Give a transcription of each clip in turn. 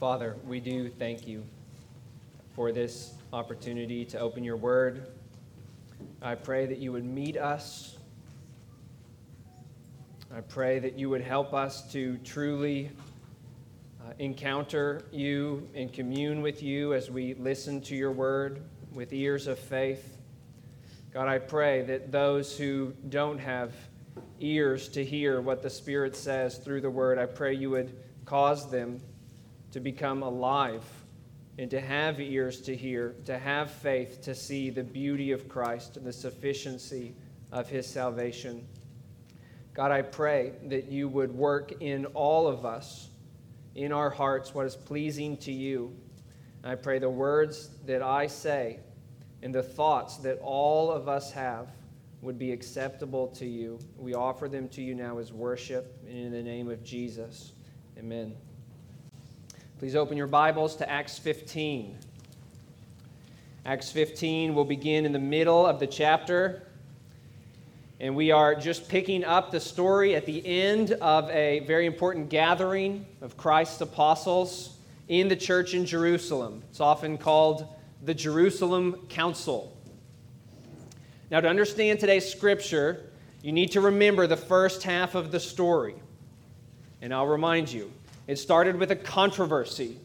Father, we do thank you for this opportunity to open your word. I pray that you would meet us. I pray that you would help us to truly uh, encounter you and commune with you as we listen to your word with ears of faith. God, I pray that those who don't have ears to hear what the Spirit says through the word, I pray you would cause them to become alive and to have ears to hear, to have faith to see the beauty of Christ and the sufficiency of his salvation. God, I pray that you would work in all of us, in our hearts, what is pleasing to you. I pray the words that I say and the thoughts that all of us have would be acceptable to you. We offer them to you now as worship in the name of Jesus. Amen. Please open your Bibles to Acts 15. Acts 15 will begin in the middle of the chapter. And we are just picking up the story at the end of a very important gathering of Christ's apostles in the church in Jerusalem. It's often called the Jerusalem Council. Now, to understand today's scripture, you need to remember the first half of the story. And I'll remind you it started with a controversy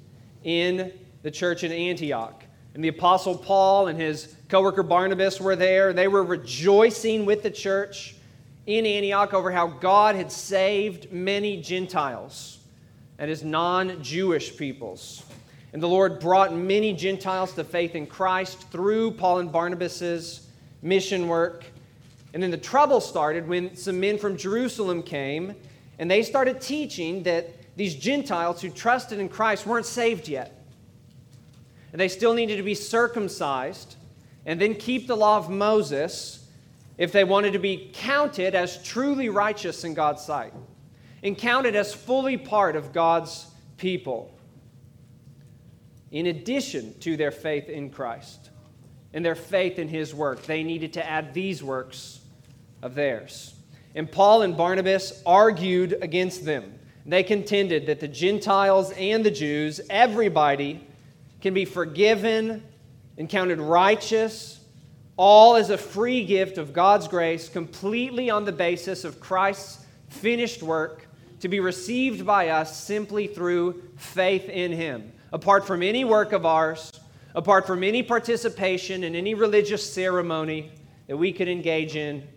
in the church in Antioch. And the Apostle Paul and his co worker Barnabas were there. They were rejoicing with the church in Antioch over how God had saved many Gentiles, that is, non Jewish peoples. And the Lord brought many Gentiles to faith in Christ through Paul and Barnabas' mission work. And then the trouble started when some men from Jerusalem came and they started teaching that these Gentiles who trusted in Christ weren't saved yet. And they still needed to be circumcised and then keep the law of Moses if they wanted to be counted as truly righteous in God's sight and counted as fully part of God's people. In addition to their faith in Christ and their faith in His work, they needed to add these works of theirs. And Paul and Barnabas argued against them. They contended that the Gentiles and the Jews, everybody, can be forgiven and counted righteous, all as a free gift of God's grace, completely on the basis of Christ's finished work, to be received by us simply through faith in Him, apart from any work of ours, apart from any participation in any religious ceremony that we could engage in,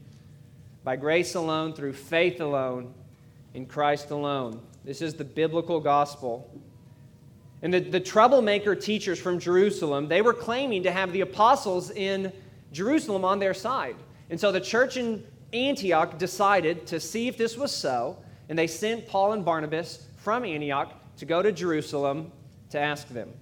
by grace alone, through faith alone in Christ alone. This is the biblical gospel. And the, the troublemaker teachers from Jerusalem, they were claiming to have the apostles in Jerusalem on their side. And so the church in Antioch decided to see if this was so, and they sent Paul and Barnabas from Antioch to go to Jerusalem to ask them.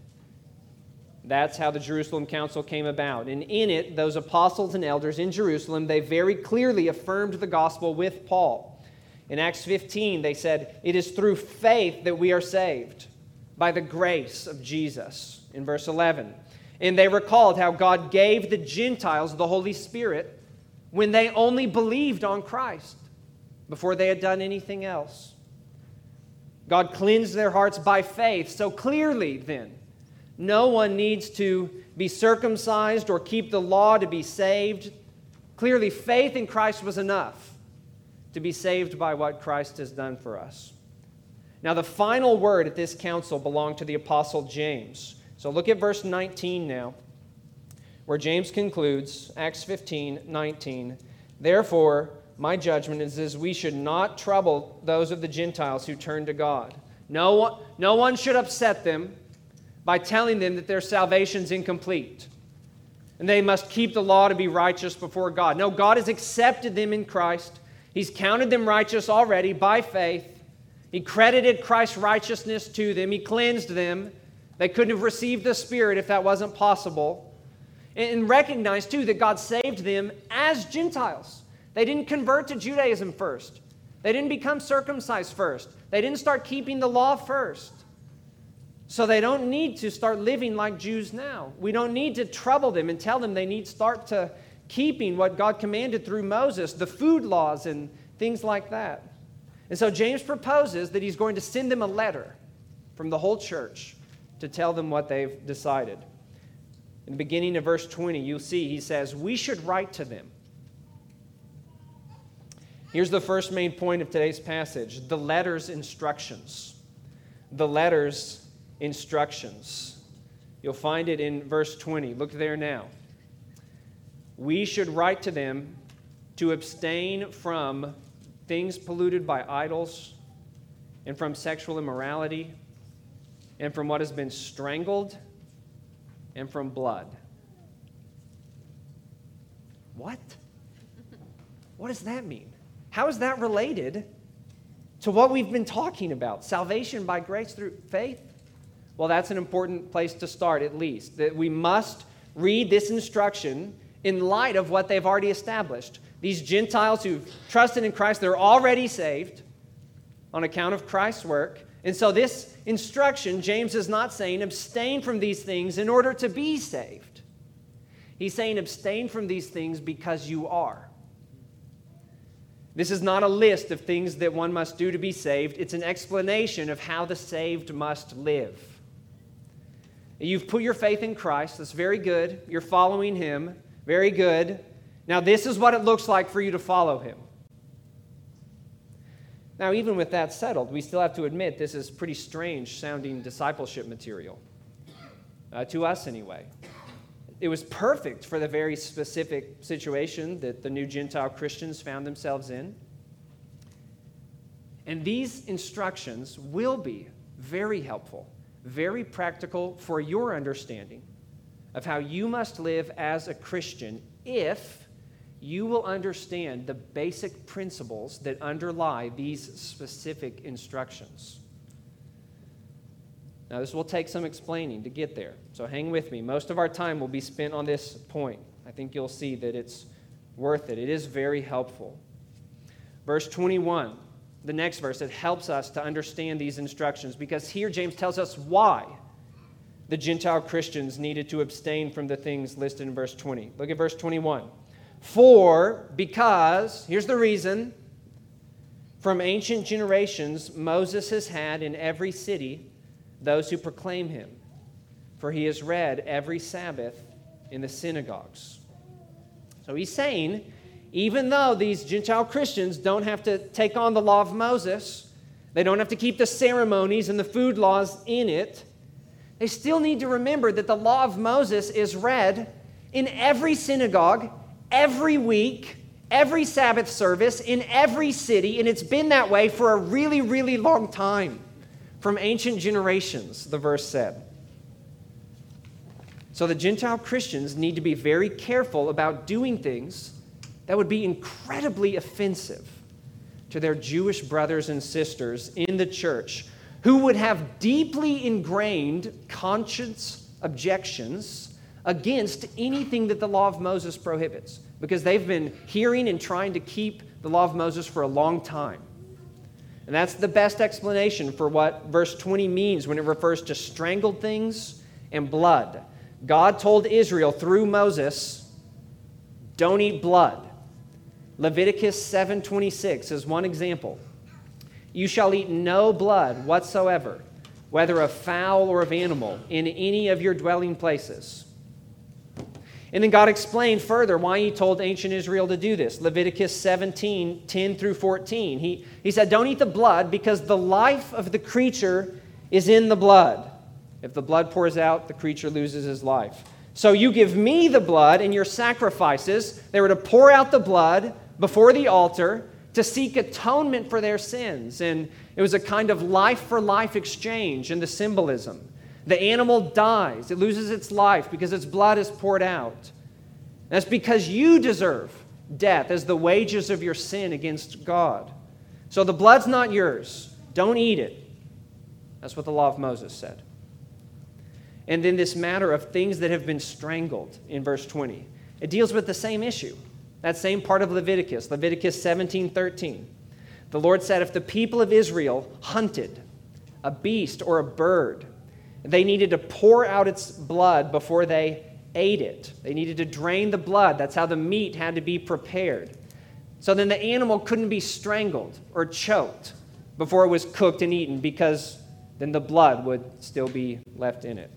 That's how the Jerusalem Council came about. And in it, those apostles and elders in Jerusalem, they very clearly affirmed the gospel with Paul. In Acts 15, they said, It is through faith that we are saved, by the grace of Jesus, in verse 11. And they recalled how God gave the Gentiles the Holy Spirit when they only believed on Christ before they had done anything else. God cleansed their hearts by faith. So clearly, then, no one needs to be circumcised or keep the law to be saved. Clearly, faith in Christ was enough to be saved by what Christ has done for us. Now, the final word at this council belonged to the Apostle James. So look at verse 19 now, where James concludes, Acts 15 19. Therefore, my judgment is this we should not trouble those of the Gentiles who turn to God. No one, no one should upset them by telling them that their salvation is incomplete and they must keep the law to be righteous before God. No, God has accepted them in Christ. He's counted them righteous already by faith. He credited Christ's righteousness to them. He cleansed them. They couldn't have received the Spirit if that wasn't possible. And recognize, too, that God saved them as Gentiles. They didn't convert to Judaism first, they didn't become circumcised first, they didn't start keeping the law first. So they don't need to start living like Jews now. We don't need to trouble them and tell them they need start to keeping what God commanded through Moses, the food laws and things like that. And so James proposes that he's going to send them a letter from the whole church to tell them what they've decided. In the beginning of verse 20, you'll see he says, We should write to them. Here's the first main point of today's passage the letter's instructions. The letter's instructions. You'll find it in verse 20. Look there now. We should write to them to abstain from things polluted by idols and from sexual immorality and from what has been strangled and from blood. What? What does that mean? How is that related to what we've been talking about? Salvation by grace through faith? Well, that's an important place to start, at least. That we must read this instruction in light of what they've already established. These Gentiles who've trusted in Christ, they're already saved on account of Christ's work. And so, this instruction, James is not saying abstain from these things in order to be saved. He's saying abstain from these things because you are. This is not a list of things that one must do to be saved, it's an explanation of how the saved must live. You've put your faith in Christ, that's very good. You're following Him, very good. Now, this is what it looks like for you to follow Him. Now, even with that settled, we still have to admit this is pretty strange sounding discipleship material, uh, to us anyway. It was perfect for the very specific situation that the new Gentile Christians found themselves in. And these instructions will be very helpful, very practical for your understanding of how you must live as a Christian if you will understand the basic principles that underlie these specific instructions. Now, this will take some explaining to get there, so hang with me. Most of our time will be spent on this point. I think you'll see that it's worth it. It is very helpful. Verse 21, the next verse, it helps us to understand these instructions because here James tells us why the Gentile Christians needed to abstain from the things listed in verse 20. Look at verse 21. For, because, here's the reason from ancient generations, Moses has had in every city those who proclaim him, for he is read every Sabbath in the synagogues. So he's saying, even though these Gentile Christians don't have to take on the law of Moses, they don't have to keep the ceremonies and the food laws in it, they still need to remember that the law of Moses is read in every synagogue every week, every Sabbath service, in every city, and it's been that way for a really, really long time. From ancient generations, the verse said. So the Gentile Christians need to be very careful about doing things that would be incredibly offensive to their Jewish brothers and sisters in the church who would have deeply ingrained conscience objections against anything that the law of Moses prohibits because they've been hearing and trying to keep the law of Moses for a long time. And that's the best explanation for what verse 20 means when it refers to strangled things and blood. God told Israel through Moses, don't eat blood. Leviticus 7:26 is one example. You shall eat no blood whatsoever, whether of fowl or of animal, in any of your dwelling places. And then God explained further why he told ancient Israel to do this. Leviticus 17, 10 through 14. He, he said, Don't eat the blood because the life of the creature is in the blood. If the blood pours out, the creature loses his life. So you give me the blood in your sacrifices. They were to pour out the blood before the altar to seek atonement for their sins. And it was a kind of life for life exchange in the symbolism. The animal dies, it loses its life because its blood is poured out. That's because you deserve death as the wages of your sin against God. So the blood's not yours. Don't eat it. That's what the law of Moses said. And then this matter of things that have been strangled in verse 20. It deals with the same issue. That same part of Leviticus, Leviticus 17 13. The Lord said, If the people of Israel hunted a beast or a bird, they needed to pour out its blood before they ate it. They needed to drain the blood. That's how the meat had to be prepared. So then the animal couldn't be strangled or choked before it was cooked and eaten because then the blood would still be left in it.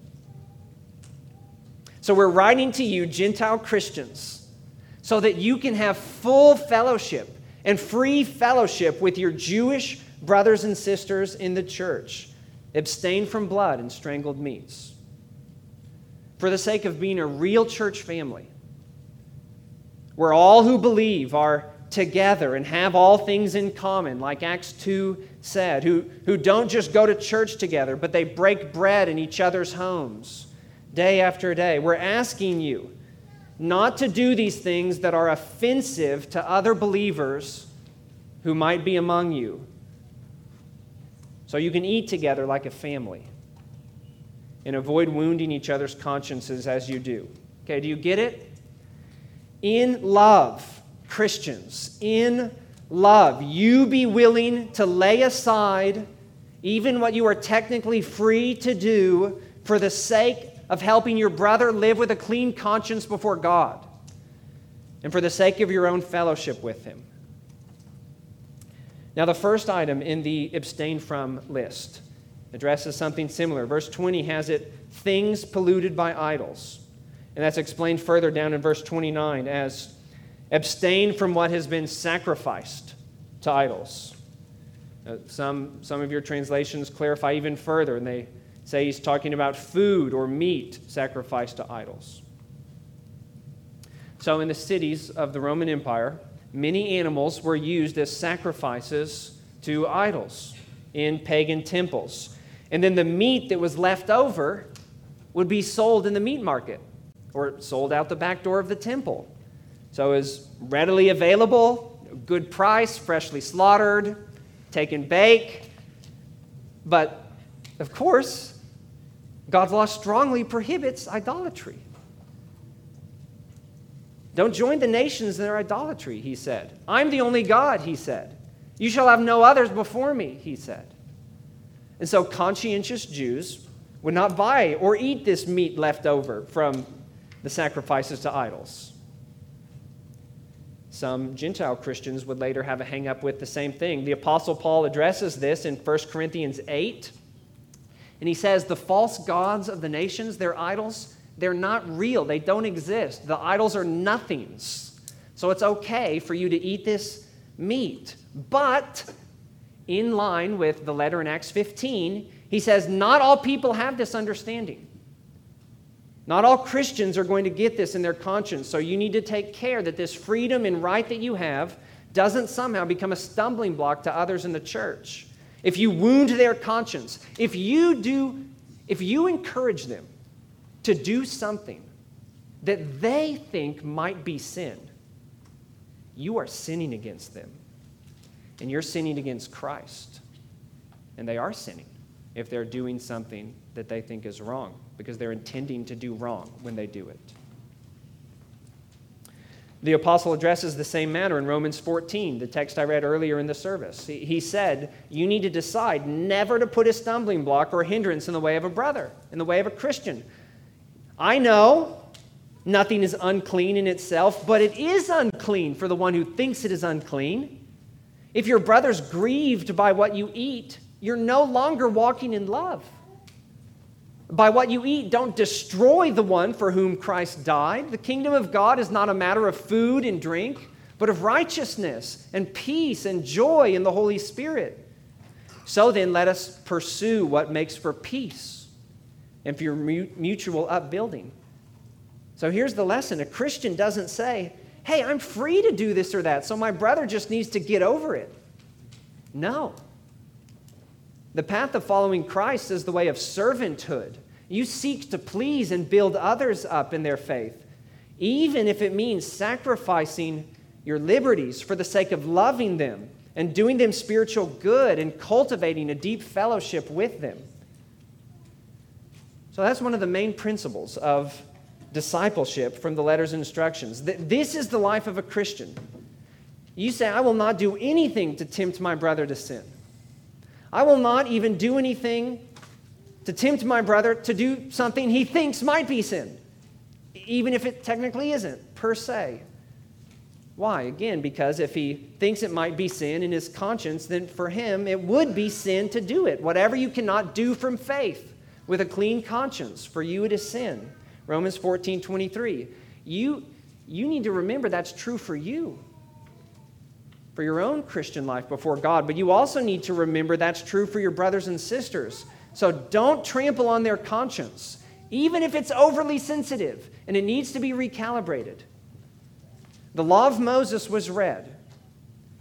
So we're writing to you, Gentile Christians, so that you can have full fellowship and free fellowship with your Jewish brothers and sisters in the church. Abstain from blood and strangled meats. For the sake of being a real church family, where all who believe are together and have all things in common, like Acts 2 said, who, who don't just go to church together, but they break bread in each other's homes day after day. We're asking you not to do these things that are offensive to other believers who might be among you. So you can eat together like a family and avoid wounding each other's consciences as you do. Okay, do you get it? In love, Christians, in love, you be willing to lay aside even what you are technically free to do for the sake of helping your brother live with a clean conscience before God and for the sake of your own fellowship with him. Now, the first item in the abstain from list addresses something similar. Verse 20 has it things polluted by idols. And that's explained further down in verse 29 as abstain from what has been sacrificed to idols. Some, some of your translations clarify even further, and they say he's talking about food or meat sacrificed to idols. So, in the cities of the Roman Empire, many animals were used as sacrifices to idols in pagan temples. And then the meat that was left over would be sold in the meat market or sold out the back door of the temple. So it was readily available, good price, freshly slaughtered, taken bake. But of course, God's law strongly prohibits idolatry. Don't join the nations in their idolatry, he said. I'm the only God, he said. You shall have no others before me, he said. And so conscientious Jews would not buy or eat this meat left over from the sacrifices to idols. Some Gentile Christians would later have a hang up with the same thing. The Apostle Paul addresses this in 1 Corinthians 8. And he says, The false gods of the nations, their idols, they're not real. They don't exist. The idols are nothings. So it's okay for you to eat this meat. But in line with the letter in Acts 15, he says, Not all people have this understanding. Not all Christians are going to get this in their conscience. So you need to take care that this freedom and right that you have doesn't somehow become a stumbling block to others in the church. If you wound their conscience, if you do, if you encourage them to do something that they think might be sin, you are sinning against them. And you're sinning against Christ. And they are sinning if they're doing something that they think is wrong because they're intending to do wrong when they do it. The apostle addresses the same matter in Romans 14, the text I read earlier in the service. He said, You need to decide never to put a stumbling block or a hindrance in the way of a brother, in the way of a Christian. I know nothing is unclean in itself, but it is unclean for the one who thinks it is unclean. If your brother's grieved by what you eat, you're no longer walking in love. By what you eat, don't destroy the one for whom Christ died. The kingdom of God is not a matter of food and drink, but of righteousness and peace and joy in the Holy Spirit. So then, let us pursue what makes for peace and for your mutual upbuilding. So here's the lesson a Christian doesn't say, hey, I'm free to do this or that, so my brother just needs to get over it. No. The path of following Christ is the way of servanthood. You seek to please and build others up in their faith, even if it means sacrificing your liberties for the sake of loving them and doing them spiritual good and cultivating a deep fellowship with them. So that's one of the main principles of discipleship from the letters and instructions. This is the life of a Christian. You say, I will not do anything to tempt my brother to sin. I will not even do anything to tempt my brother to do something he thinks might be sin, even if it technically isn't, per se. Why? Again, because if he thinks it might be sin in his conscience, then for him it would be sin to do it. Whatever you cannot do from faith with a clean conscience, for you it is sin. Romans 14 23. You, you need to remember that's true for you, for your own Christian life before God, but you also need to remember that's true for your brothers and sisters. So don't trample on their conscience, even if it's overly sensitive and it needs to be recalibrated. The law of Moses was read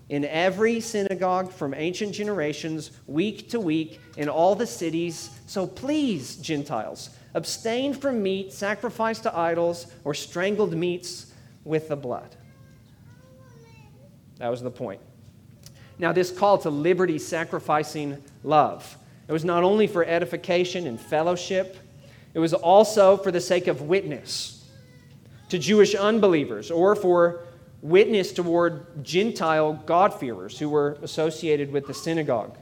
in every synagogue from ancient generations, week to week, in all the cities. So please, Gentiles, abstain from meat sacrificed to idols or strangled meats with the blood. That was the point. Now, this call to liberty sacrificing love. It was not only for edification and fellowship, it was also for the sake of witness to Jewish unbelievers or for witness toward Gentile God-fearers who were associated with the synagogue.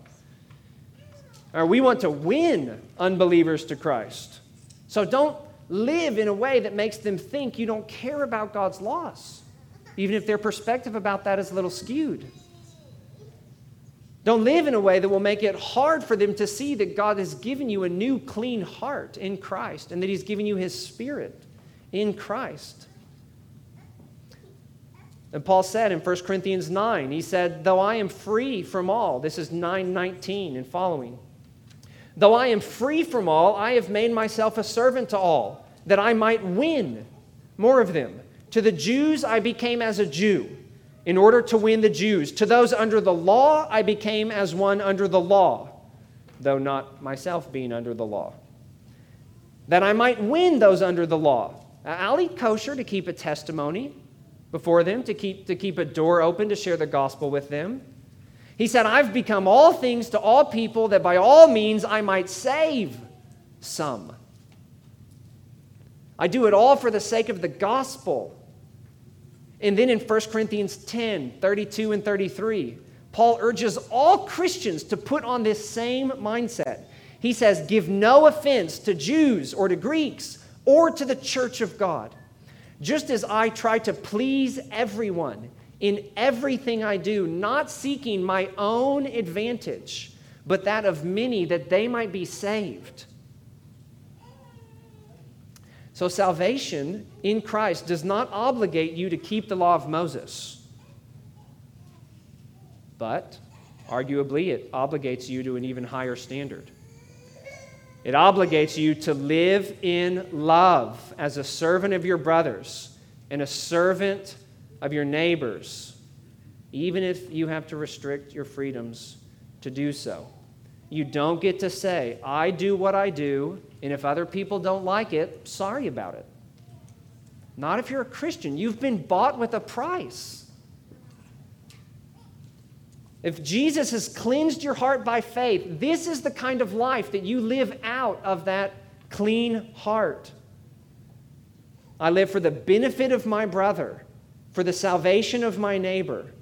Or we want to win unbelievers to Christ. So don't live in a way that makes them think you don't care about God's laws, even if their perspective about that is a little skewed. Don't live in a way that will make it hard for them to see that God has given you a new, clean heart in Christ and that He's given you His Spirit in Christ. And Paul said in 1 Corinthians 9, he said, Though I am free from all, this is 919 and following. Though I am free from all, I have made myself a servant to all, that I might win more of them. To the Jews, I became as a Jew, in order to win the Jews. To those under the law, I became as one under the law, though not myself being under the law, that I might win those under the law. I'll eat kosher to keep a testimony before them, to keep, to keep a door open to share the gospel with them. He said, I've become all things to all people that by all means I might save some. I do it all for the sake of the gospel. And then in 1 Corinthians 10 32 and 33, Paul urges all Christians to put on this same mindset. He says, Give no offense to Jews or to Greeks or to the church of God. Just as I try to please everyone in everything I do, not seeking my own advantage, but that of many, that they might be saved. So, salvation in Christ does not obligate you to keep the law of Moses, but arguably it obligates you to an even higher standard. It obligates you to live in love as a servant of your brothers and a servant of your neighbors, even if you have to restrict your freedoms to do so. You don't get to say, I do what I do, and if other people don't like it, sorry about it. Not if you're a Christian. You've been bought with a price. If Jesus has cleansed your heart by faith, this is the kind of life that you live out of that clean heart. I live for the benefit of my brother, for the salvation of my neighbor,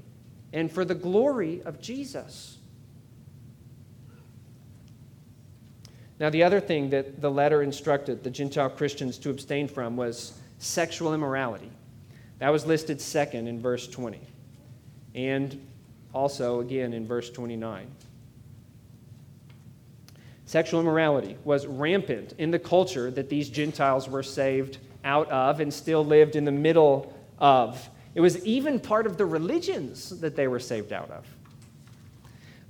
and for the glory of Jesus. Now, the other thing that the letter instructed the Gentile Christians to abstain from was sexual immorality. That was listed second in verse 20. And also again in verse 29. Sexual immorality was rampant in the culture that these Gentiles were saved out of and still lived in the middle of. It was even part of the religions that they were saved out of.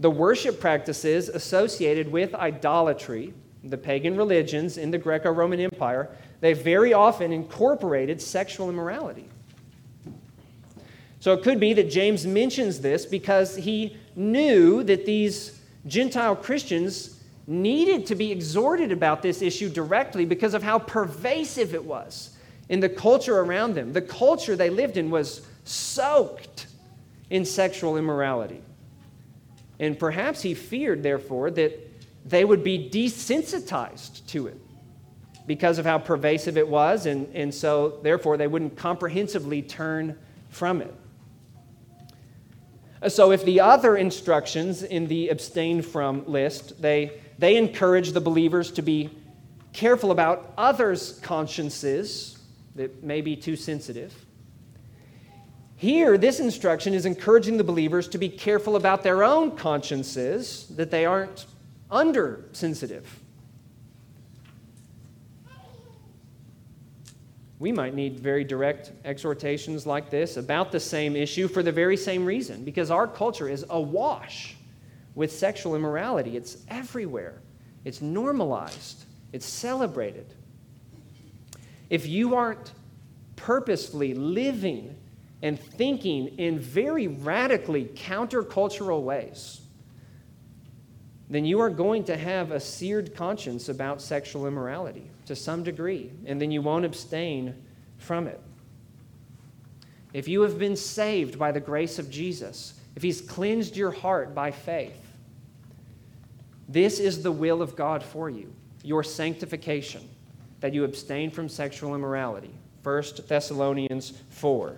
The worship practices associated with idolatry, the pagan religions in the Greco Roman Empire, they very often incorporated sexual immorality. So it could be that James mentions this because he knew that these Gentile Christians needed to be exhorted about this issue directly because of how pervasive it was in the culture around them. The culture they lived in was soaked in sexual immorality. And perhaps he feared, therefore, that they would be desensitized to it because of how pervasive it was, and, and so therefore they wouldn't comprehensively turn from it. So if the other instructions in the abstain from list, they, they encourage the believers to be careful about others' consciences that may be too sensitive. Here, this instruction is encouraging the believers to be careful about their own consciences, that they aren't under sensitive. We might need very direct exhortations like this about the same issue for the very same reason, because our culture is awash with sexual immorality. It's everywhere, it's normalized, it's celebrated. If you aren't purposefully living and thinking in very radically countercultural ways, then you are going to have a seared conscience about sexual immorality to some degree, and then you won't abstain from it. If you have been saved by the grace of Jesus, if He's cleansed your heart by faith, this is the will of God for you your sanctification, that you abstain from sexual immorality. 1 Thessalonians 4.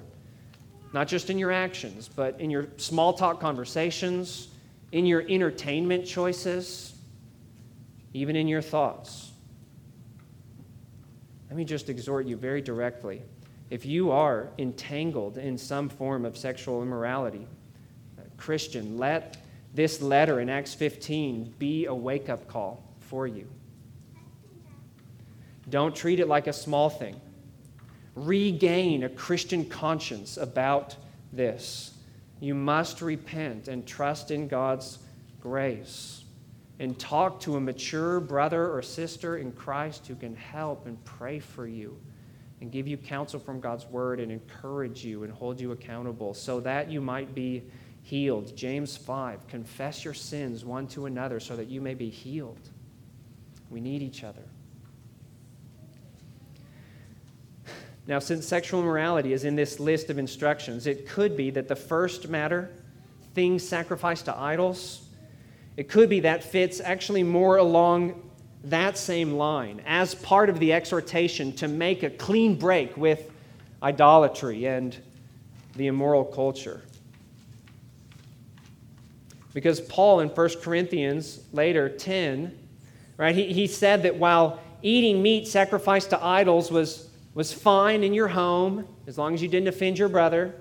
Not just in your actions, but in your small talk conversations, in your entertainment choices, even in your thoughts. Let me just exhort you very directly. If you are entangled in some form of sexual immorality, uh, Christian, let this letter in Acts 15 be a wake up call for you. Don't treat it like a small thing. Regain a Christian conscience about this. You must repent and trust in God's grace and talk to a mature brother or sister in Christ who can help and pray for you and give you counsel from God's word and encourage you and hold you accountable so that you might be healed. James 5 Confess your sins one to another so that you may be healed. We need each other. Now, since sexual immorality is in this list of instructions, it could be that the first matter, things sacrificed to idols, it could be that fits actually more along that same line as part of the exhortation to make a clean break with idolatry and the immoral culture. Because Paul in 1 Corinthians later 10, right, he, he said that while eating meat sacrificed to idols was, was fine in your home, as long as you didn't offend your brother,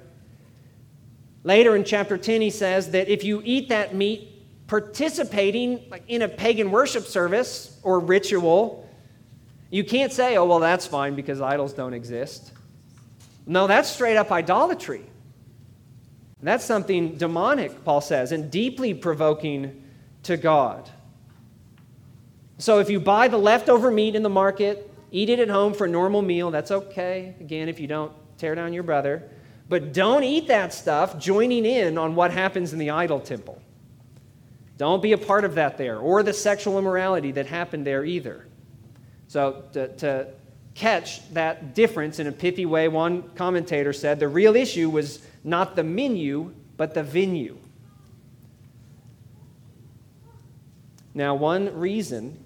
later in chapter 10 he says that if you eat that meat participating in a pagan worship service or ritual, you can't say, oh, well, that's fine because idols don't exist. No, that's straight up idolatry. That's something demonic, Paul says, and deeply provoking to God. So if you buy the leftover meat in the market, eat it at home for a normal meal, that's okay. Again, if you don't tear down your brother. But don't eat that stuff joining in on what happens in the idol temple. Don't be a part of that there, or the sexual immorality that happened there either. So, to, to catch that difference in a pithy way, one commentator said the real issue was not the menu, but the venue. Now, one reason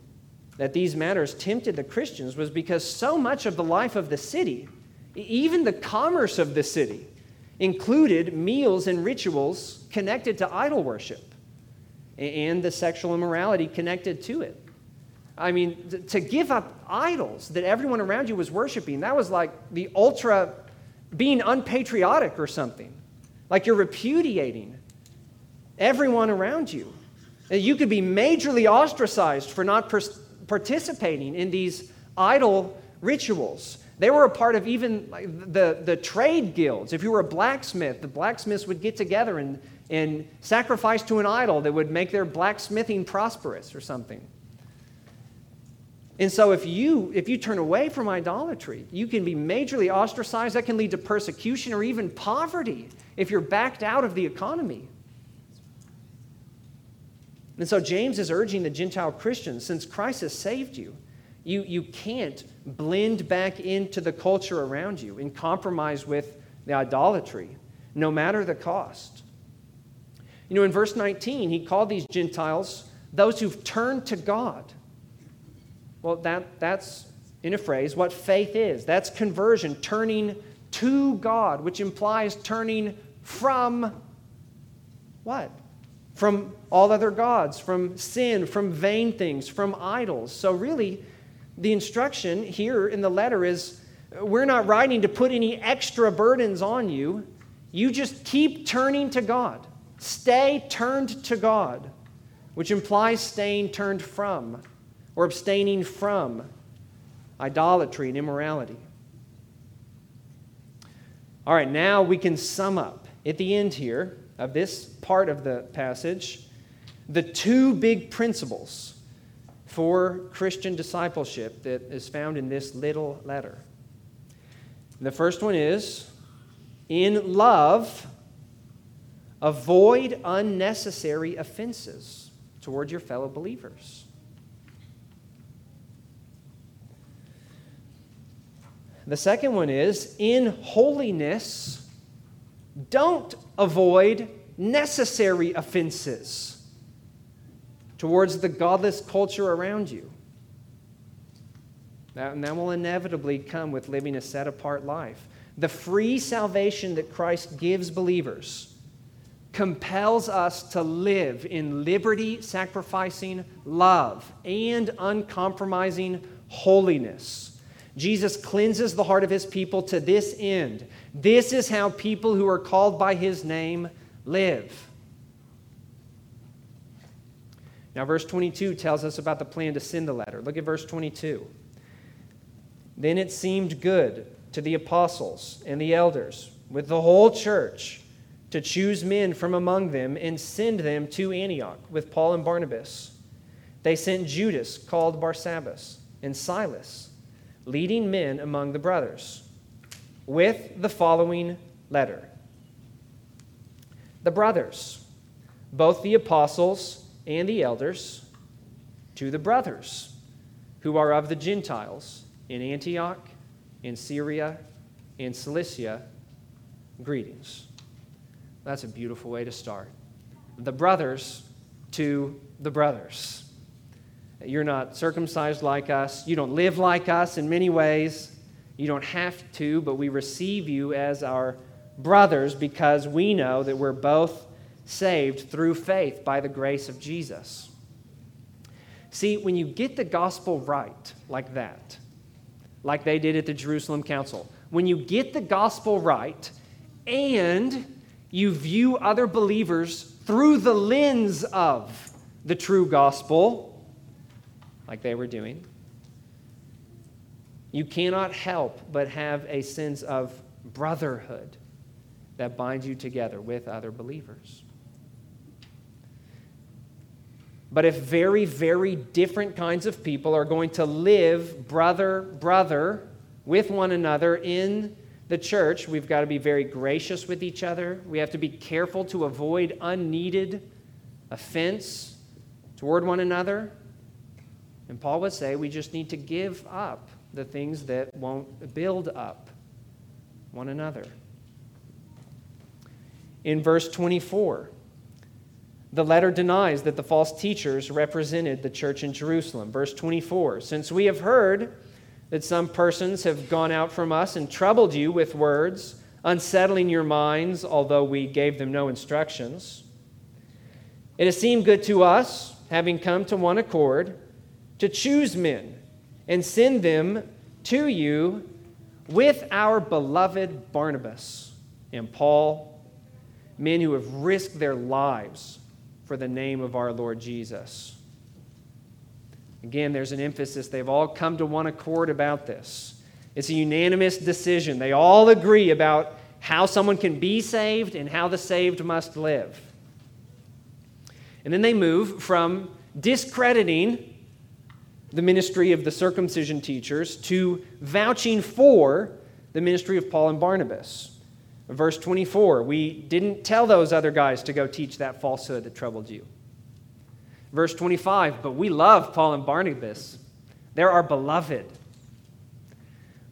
that these matters tempted the Christians was because so much of the life of the city, even the commerce of the city, included meals and rituals connected to idol worship and the sexual immorality connected to it. I mean, to give up idols that everyone around you was worshiping, that was like the ultra being unpatriotic or something. Like you're repudiating everyone around you. You could be majorly ostracized for not participating in these idol rituals. They were a part of even the, the trade guilds. If you were a blacksmith, the blacksmiths would get together and and sacrifice to an idol that would make their blacksmithing prosperous or something. And so if you if you turn away from idolatry, you can be majorly ostracized. That can lead to persecution or even poverty if you're backed out of the economy. And so James is urging the Gentile Christians, since Christ has saved you, you, you can't blend back into the culture around you and compromise with the idolatry, no matter the cost. You know, in verse 19, he called these Gentiles those who've turned to God. Well, that, that's, in a phrase, what faith is. That's conversion, turning to God, which implies turning from what? From all other gods, from sin, from vain things, from idols. So, really, the instruction here in the letter is we're not writing to put any extra burdens on you You just keep turning to God. Stay turned to God, which implies staying turned from or abstaining from idolatry and immorality. All right, now we can sum up at the end here of this part of the passage the two big principles for Christian discipleship that is found in this little letter. The first one is in love, avoid unnecessary offenses toward your fellow believers. The second one is in holiness, don't avoid necessary offenses towards the godless culture around you. That, and that will inevitably come with living a set apart life. The free salvation that Christ gives believers compels us to live in liberty, sacrificing love, and uncompromising holiness. Jesus cleanses the heart of his people to this end. This is how people who are called by his name live. Now, verse 22 tells us about the plan to send the letter. Look at verse 22. Then it seemed good to the apostles and the elders with the whole church to choose men from among them and send them to Antioch with Paul and Barnabas. They sent Judas, called Barsabbas, and Silas, leading men among the brothers, with the following letter The brothers, both the apostles and the elders, to the brothers who are of the Gentiles in Antioch in Syria, in Cilicia, greetings. That's a beautiful way to start. The brothers to the brothers. You're not circumcised like us. You don't live like us in many ways. You don't have to, but we receive you as our brothers because we know that we're both saved through faith by the grace of Jesus. See, when you get the gospel right like that, like they did at the Jerusalem Council. When you get the gospel right and you view other believers through the lens of the true gospel, like they were doing, you cannot help but have a sense of brotherhood that binds you together with other believers. But if very, very different kinds of people are going to live brother, brother with one another in the church, we've got to be very gracious with each other. We have to be careful to avoid unneeded offense toward one another. And Paul would say we just need to give up the things that won't build up one another. In verse 24, the letter denies that the false teachers represented the church in Jerusalem. Verse 24 Since we have heard that some persons have gone out from us and troubled you with words, unsettling your minds, although we gave them no instructions, it has seemed good to us, having come to one accord, to choose men and send them to you with our beloved Barnabas and Paul, men who have risked their lives for the name of our Lord Jesus. Again, there's an emphasis. They've all come to one accord about this. It's a unanimous decision. They all agree about how someone can be saved and how the saved must live. And then they move from discrediting the ministry of the circumcision teachers to vouching for the ministry of Paul and Barnabas. Verse 24, we didn't tell those other guys to go teach that falsehood that troubled you. Verse 25, but we love Paul and Barnabas. They're our beloved.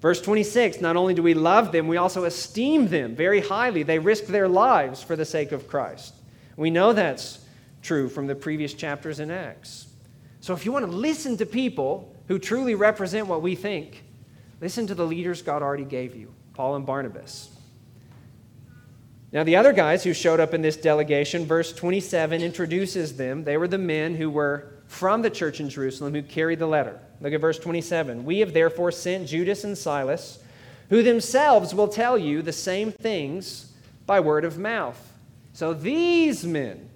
Verse 26, not only do we love them, we also esteem them very highly. They risked their lives for the sake of Christ. We know that's true from the previous chapters in Acts. So if you want to listen to people who truly represent what we think, listen to the leaders God already gave you Paul and Barnabas. Now, the other guys who showed up in this delegation, verse 27 introduces them. They were the men who were from the church in Jerusalem who carried the letter. Look at verse 27. We have therefore sent Judas and Silas, who themselves will tell you the same things by word of mouth. So these men,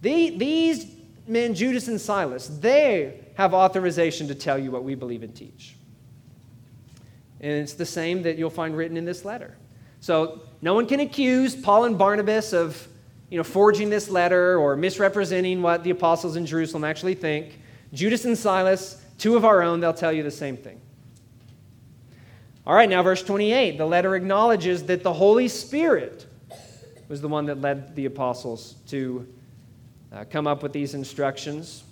the, these men, Judas and Silas, they have authorization to tell you what we believe and teach. And it's the same that you'll find written in this letter. So no one can accuse Paul and Barnabas of you know, forging this letter or misrepresenting what the apostles in Jerusalem actually think. Judas and Silas, two of our own, they'll tell you the same thing. All right, now verse 28. The letter acknowledges that the Holy Spirit was the one that led the apostles to uh, come up with these instructions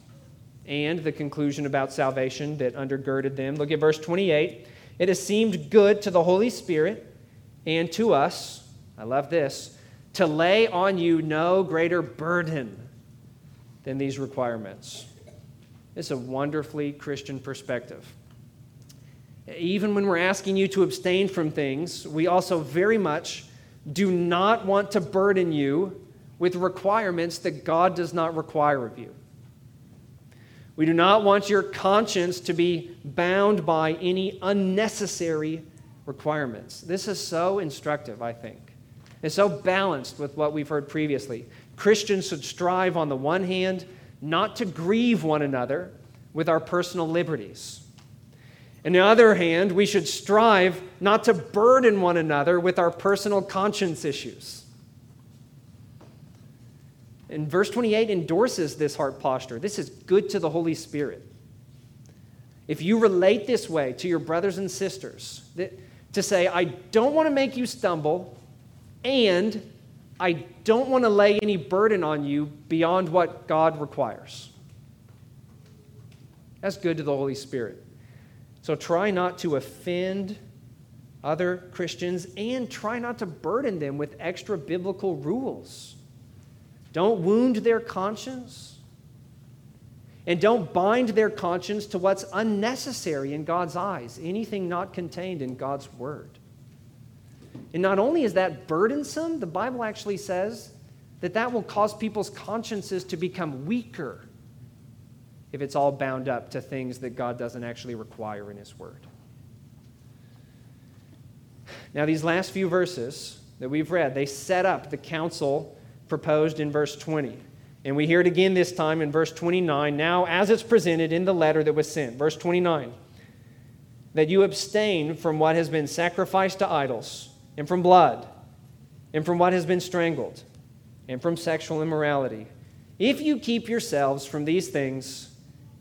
and the conclusion about salvation that undergirded them. Look at verse 28. It has seemed good to the Holy Spirit and to us, I love this, to lay on you no greater burden than these requirements. It's a wonderfully Christian perspective. Even when we're asking you to abstain from things, we also very much do not want to burden you with requirements that God does not require of you. We do not want your conscience to be bound by any unnecessary requirements. This is so instructive, I think. It's so balanced with what we've heard previously. Christians should strive, on the one hand, not to grieve one another with our personal liberties on the other hand, we should strive not to burden one another with our personal conscience issues. And verse 28 endorses this heart posture. This is good to the Holy Spirit. If you relate this way to your brothers and sisters, that, to say, I don't want to make you stumble, and I don't want to lay any burden on you beyond what God requires. That's good to the Holy Spirit. So try not to offend other Christians and try not to burden them with extra biblical rules. Don't wound their conscience. And don't bind their conscience to what's unnecessary in God's eyes, anything not contained in God's word. And not only is that burdensome, the Bible actually says that that will cause people's consciences to become weaker if it's all bound up to things that God doesn't actually require in His Word. Now, these last few verses that we've read, they set up the counsel proposed in verse 20. And we hear it again this time in verse 29, now as it's presented in the letter that was sent. Verse 29 that you abstain from what has been sacrificed to idols, and from blood, and from what has been strangled, and from sexual immorality. If you keep yourselves from these things,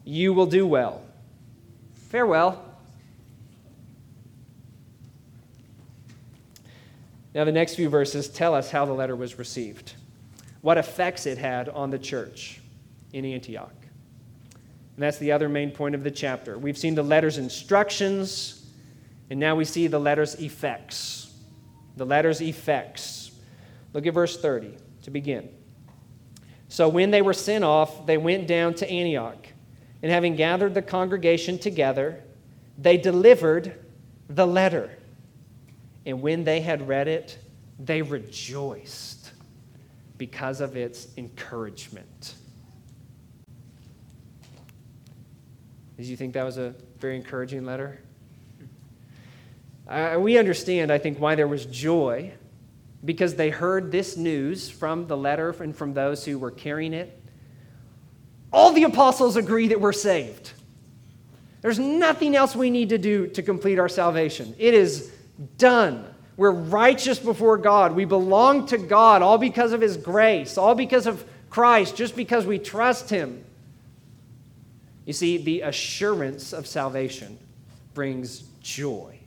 you will do well. Farewell. Now, the next few verses tell us how the letter was received, what effects it had on the church in Antioch. And that's the other main point of the chapter. We've seen the letter's instructions, and now we see the letter's effects. The letter's effects. Look at verse 30 to begin. So when they were sent off, they went down to Antioch. And having gathered the congregation together, they delivered the letter. And when they had read it, they rejoiced because of its encouragement. Did you think that was a very encouraging letter? Uh, we understand, I think, why there was joy because they heard this news from the letter and from those who were carrying it all the apostles agree that we're saved. There's nothing else we need to do to complete our salvation. It is done. We're righteous before God. We belong to God all because of His grace, all because of Christ, just because we trust Him. You see, the assurance of salvation brings joy.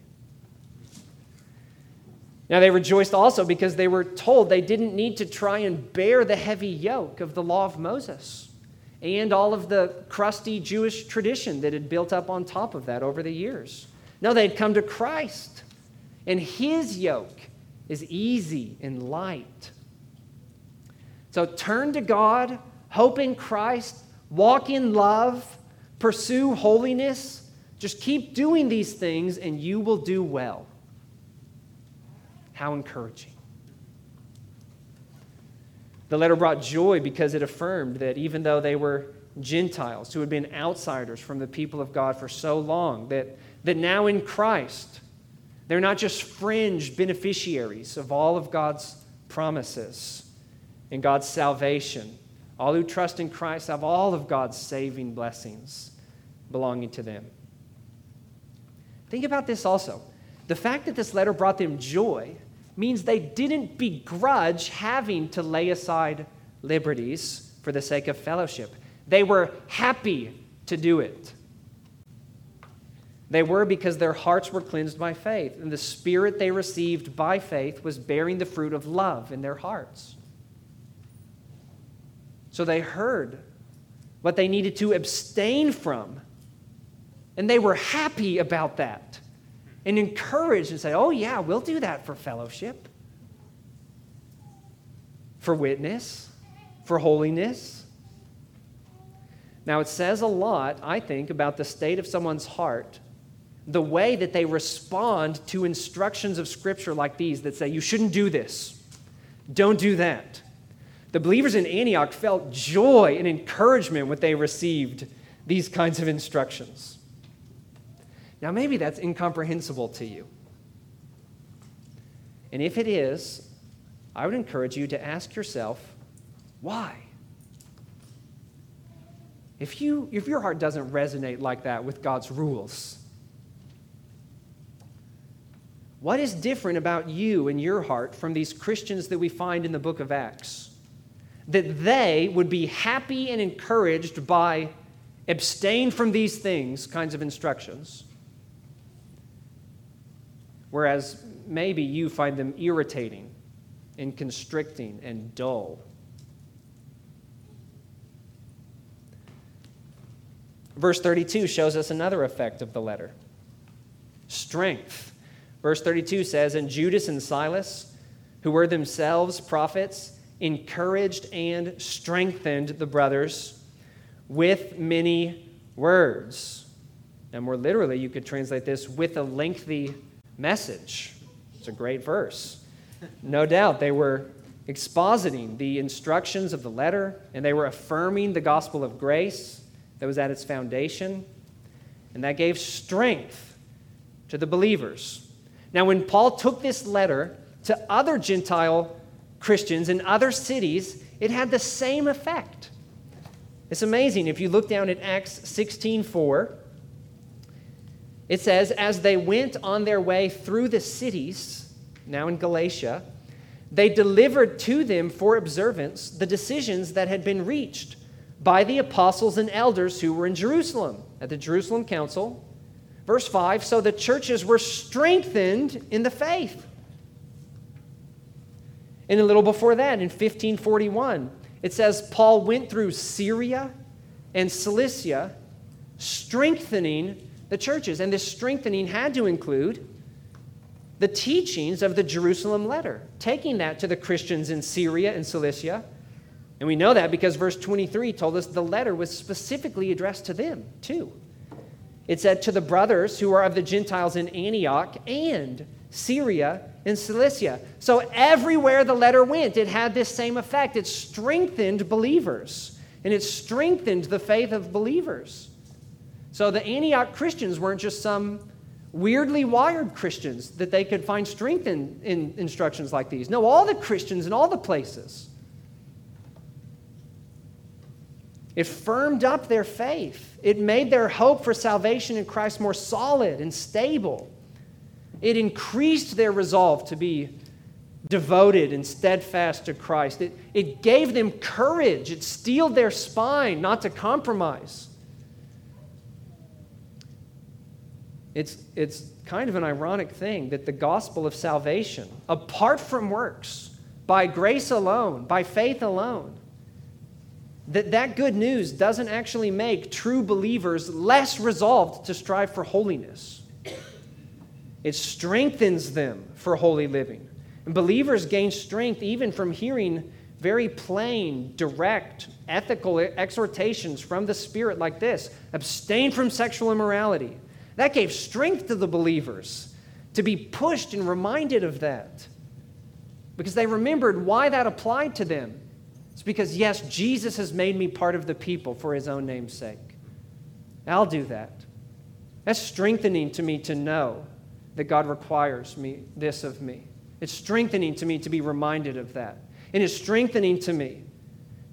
Now, they rejoiced also because they were told they didn't need to try and bear the heavy yoke of the law of Moses and all of the crusty Jewish tradition that had built up on top of that over the years. No, they had come to Christ, and his yoke is easy and light. So turn to God, hope in Christ, walk in love, pursue holiness. Just keep doing these things, and you will do well. How encouraging. The letter brought joy because it affirmed that even though they were Gentiles who had been outsiders from the people of God for so long, that, that now in Christ, they're not just fringe beneficiaries of all of God's promises and God's salvation. All who trust in Christ have all of God's saving blessings belonging to them. Think about this also. The fact that this letter brought them joy means they didn't begrudge having to lay aside liberties for the sake of fellowship. They were happy to do it. They were because their hearts were cleansed by faith, and the Spirit they received by faith was bearing the fruit of love in their hearts. So they heard what they needed to abstain from, and they were happy about that and encouraged and say, Oh, yeah, we'll do that for fellowship, for witness, for holiness. Now, it says a lot, I think, about the state of someone's heart the way that they respond to instructions of Scripture like these that say, you shouldn't do this, don't do that. The believers in Antioch felt joy and encouragement when they received these kinds of instructions. Now, maybe that's incomprehensible to you. And if it is, I would encourage you to ask yourself, why? If, you, if your heart doesn't resonate like that with God's rules, what is different about you and your heart from these Christians that we find in the book of Acts? That they would be happy and encouraged by abstain from these things kinds of instructions, whereas maybe you find them irritating and constricting and dull. Verse 32 shows us another effect of the letter strength. Verse 32 says, And Judas and Silas, who were themselves prophets, encouraged and strengthened the brothers with many words. And more literally, you could translate this with a lengthy message. It's a great verse. No doubt they were expositing the instructions of the letter, and they were affirming the gospel of grace that was at its foundation. And that gave strength to the believers now, when Paul took this letter to other Gentile Christians in other cities, it had the same effect. It's amazing. If you look down at Acts 16 4, it says, As they went on their way through the cities, now in Galatia, they delivered to them for observance the decisions that had been reached by the apostles and elders who were in Jerusalem at the Jerusalem Council Verse 5 So the churches were strengthened in the faith. And a little before that, in 1541, it says Paul went through Syria and Cilicia, strengthening the churches. And this strengthening had to include the teachings of the Jerusalem letter, taking that to the Christians in Syria and Cilicia. And we know that because verse 23 told us the letter was specifically addressed to them, too. It said, To the brothers who are of the Gentiles in Antioch and Syria and Cilicia. So everywhere the letter went, it had this same effect. It strengthened believers, and it strengthened the faith of believers. So the Antioch Christians weren't just some weirdly wired Christians that they could find strength in, in instructions like these. No, all the Christians in all the places It firmed up their faith. It made their hope for salvation in Christ more solid and stable. It increased their resolve to be devoted and steadfast to Christ. It, it gave them courage. It steeled their spine not to compromise. It's, it's kind of an ironic thing that the gospel of salvation, apart from works, by grace alone, by faith alone, that that good news doesn't actually make true believers less resolved to strive for holiness. It strengthens them for holy living. And believers gain strength even from hearing very plain, direct, ethical exhortations from the Spirit like this abstain from sexual immorality. That gave strength to the believers to be pushed and reminded of that because they remembered why that applied to them it's because, yes, Jesus has made me part of the people for his own name's sake. I'll do that. That's strengthening to me to know that God requires me this of me. It's strengthening to me to be reminded of that. And it's strengthening to me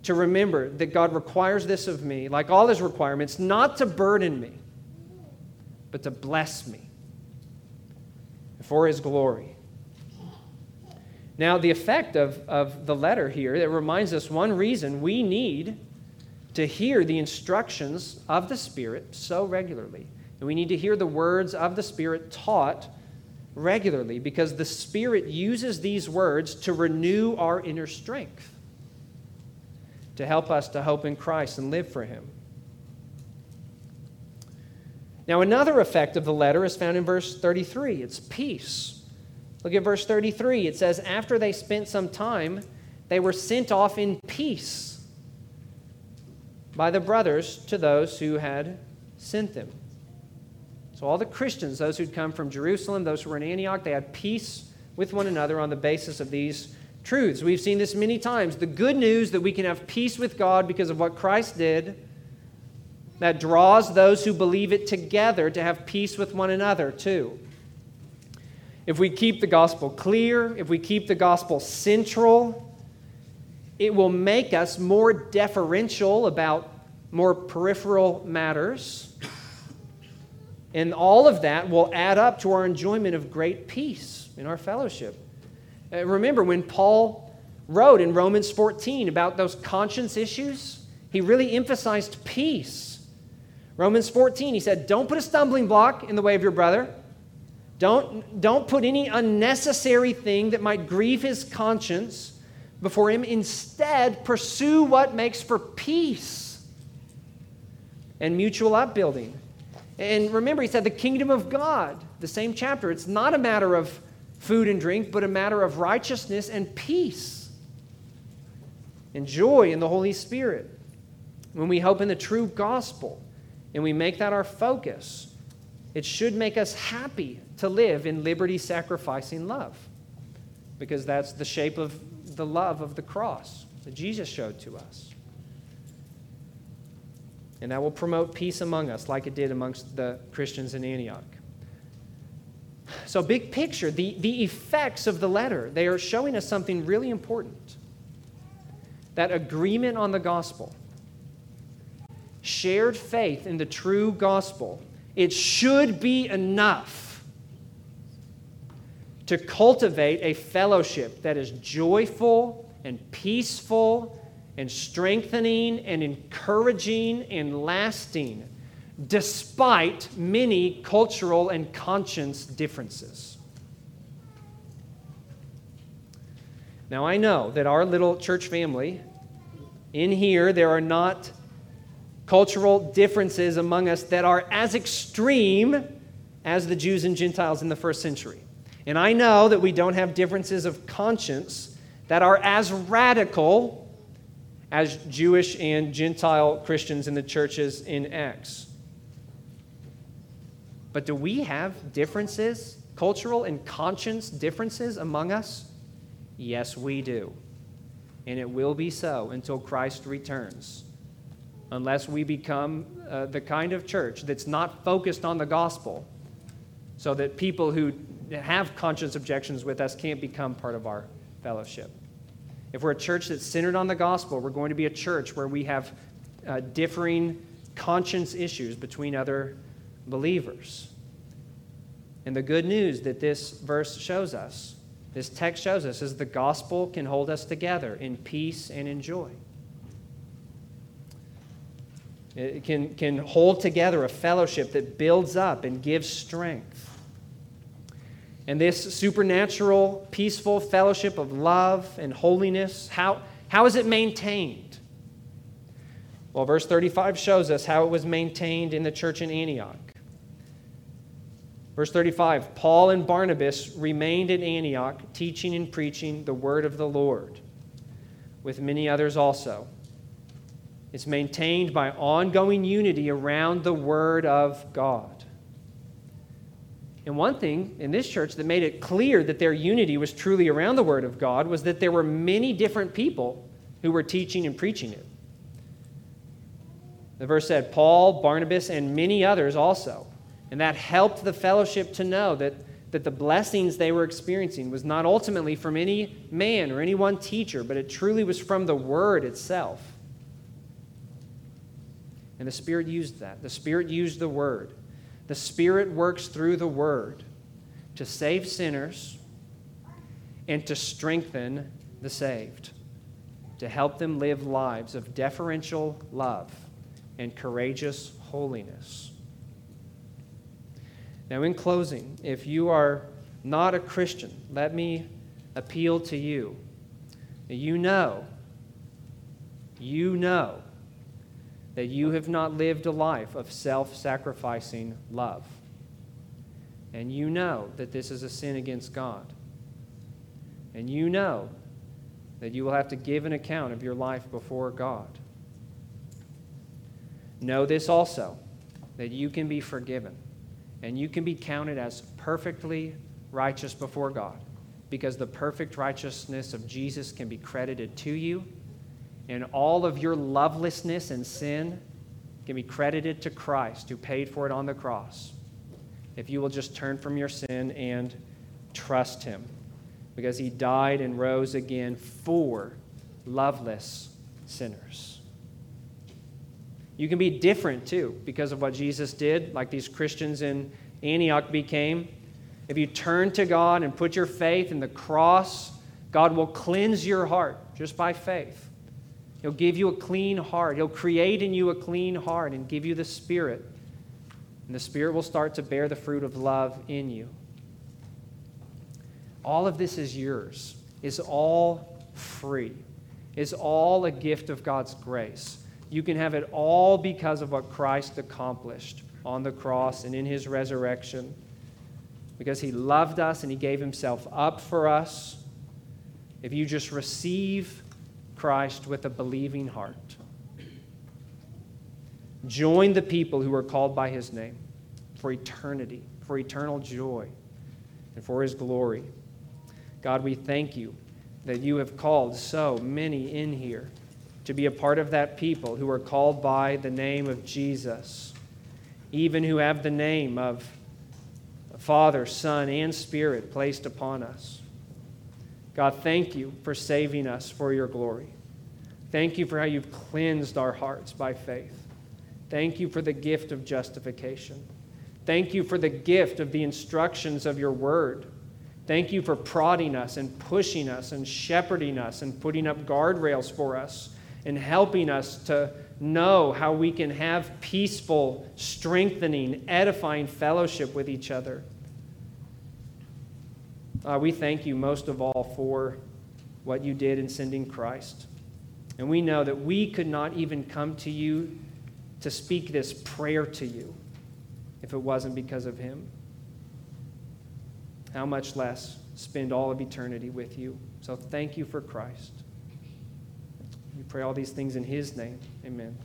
to remember that God requires this of me, like all his requirements, not to burden me, but to bless me for his glory. Now, the effect of, of the letter here, it reminds us one reason we need to hear the instructions of the Spirit so regularly. And we need to hear the words of the Spirit taught regularly because the Spirit uses these words to renew our inner strength to help us to hope in Christ and live for Him. Now, another effect of the letter is found in verse 33 it's peace. Look at verse 33. It says, After they spent some time, they were sent off in peace by the brothers to those who had sent them. So, all the Christians, those who'd come from Jerusalem, those who were in Antioch, they had peace with one another on the basis of these truths. We've seen this many times. The good news that we can have peace with God because of what Christ did, that draws those who believe it together to have peace with one another, too. If we keep the gospel clear, if we keep the gospel central, it will make us more deferential about more peripheral matters. And all of that will add up to our enjoyment of great peace in our fellowship. Uh, remember when Paul wrote in Romans 14 about those conscience issues? He really emphasized peace. Romans 14, he said, Don't put a stumbling block in the way of your brother. Don't, don't put any unnecessary thing that might grieve his conscience before him. Instead, pursue what makes for peace and mutual upbuilding. And remember, he said, the kingdom of God, the same chapter, it's not a matter of food and drink, but a matter of righteousness and peace and joy in the Holy Spirit. When we hope in the true gospel and we make that our focus, it should make us happy to live in liberty sacrificing love because that's the shape of the love of the cross that Jesus showed to us. And that will promote peace among us like it did amongst the Christians in Antioch. So, big picture, the, the effects of the letter, they are showing us something really important. That agreement on the gospel, shared faith in the true gospel, it should be enough to cultivate a fellowship that is joyful and peaceful and strengthening and encouraging and lasting despite many cultural and conscience differences. Now, I know that our little church family, in here, there are not cultural differences among us that are as extreme as the Jews and Gentiles in the first century. And I know that we don't have differences of conscience that are as radical as Jewish and Gentile Christians in the churches in Acts. But do we have differences, cultural and conscience differences among us? Yes, we do. And it will be so until Christ returns. Unless we become uh, the kind of church that's not focused on the gospel, so that people who have conscience objections with us can't become part of our fellowship. If we're a church that's centered on the gospel, we're going to be a church where we have uh, differing conscience issues between other believers. And the good news that this verse shows us, this text shows us, is the gospel can hold us together in peace and in joy. It can, can hold together a fellowship that builds up and gives strength. And this supernatural, peaceful fellowship of love and holiness, how, how is it maintained? Well, verse 35 shows us how it was maintained in the church in Antioch. Verse 35 Paul and Barnabas remained in Antioch, teaching and preaching the word of the Lord, with many others also. It's maintained by ongoing unity around the word of God. And one thing in this church that made it clear that their unity was truly around the Word of God was that there were many different people who were teaching and preaching it. The verse said, Paul, Barnabas, and many others also. And that helped the fellowship to know that that the blessings they were experiencing was not ultimately from any man or any one teacher, but it truly was from the Word itself. And the Spirit used that. The Spirit used the Word. The Spirit works through the Word to save sinners and to strengthen the saved, to help them live lives of deferential love and courageous holiness. Now, in closing, if you are not a Christian, let me appeal to you. You know, you know that you have not lived a life of self sacrificing love. And you know that this is a sin against God. And you know that you will have to give an account of your life before God. Know this also that you can be forgiven and you can be counted as perfectly righteous before God because the perfect righteousness of Jesus can be credited to you, and all of your lovelessness and sin can be credited to Christ who paid for it on the cross. If you will just turn from your sin and trust Him, because He died and rose again for loveless sinners. You can be different too because of what Jesus did, like these Christians in Antioch became. If you turn to God and put your faith in the cross, God will cleanse your heart just by faith. He'll give you a clean heart. He'll create in you a clean heart and give you the Spirit. And the Spirit will start to bear the fruit of love in you. All of this is yours, is all free, is all a gift of God's grace. You can have it all because of what Christ accomplished on the cross and in his resurrection. Because he loved us and he gave himself up for us. If you just receive Christ with a believing heart, join the people who are called by his name for eternity, for eternal joy, and for his glory. God, we thank you that you have called so many in here to be a part of that people who are called by the name of Jesus, even who have the name of Father, Son, and Spirit placed upon us. God, thank you for saving us for your glory. Thank you for how you've cleansed our hearts by faith. Thank you for the gift of justification. Thank you for the gift of the instructions of your word. Thank you for prodding us and pushing us and shepherding us and putting up guardrails for us and helping us to know how we can have peaceful, strengthening, edifying fellowship with each other. Uh, we thank you most of all for what you did in sending Christ. And we know that we could not even come to you to speak this prayer to you if it wasn't because of him. How much less spend all of eternity with you. So thank you for Christ. We pray all these things in His name. Amen.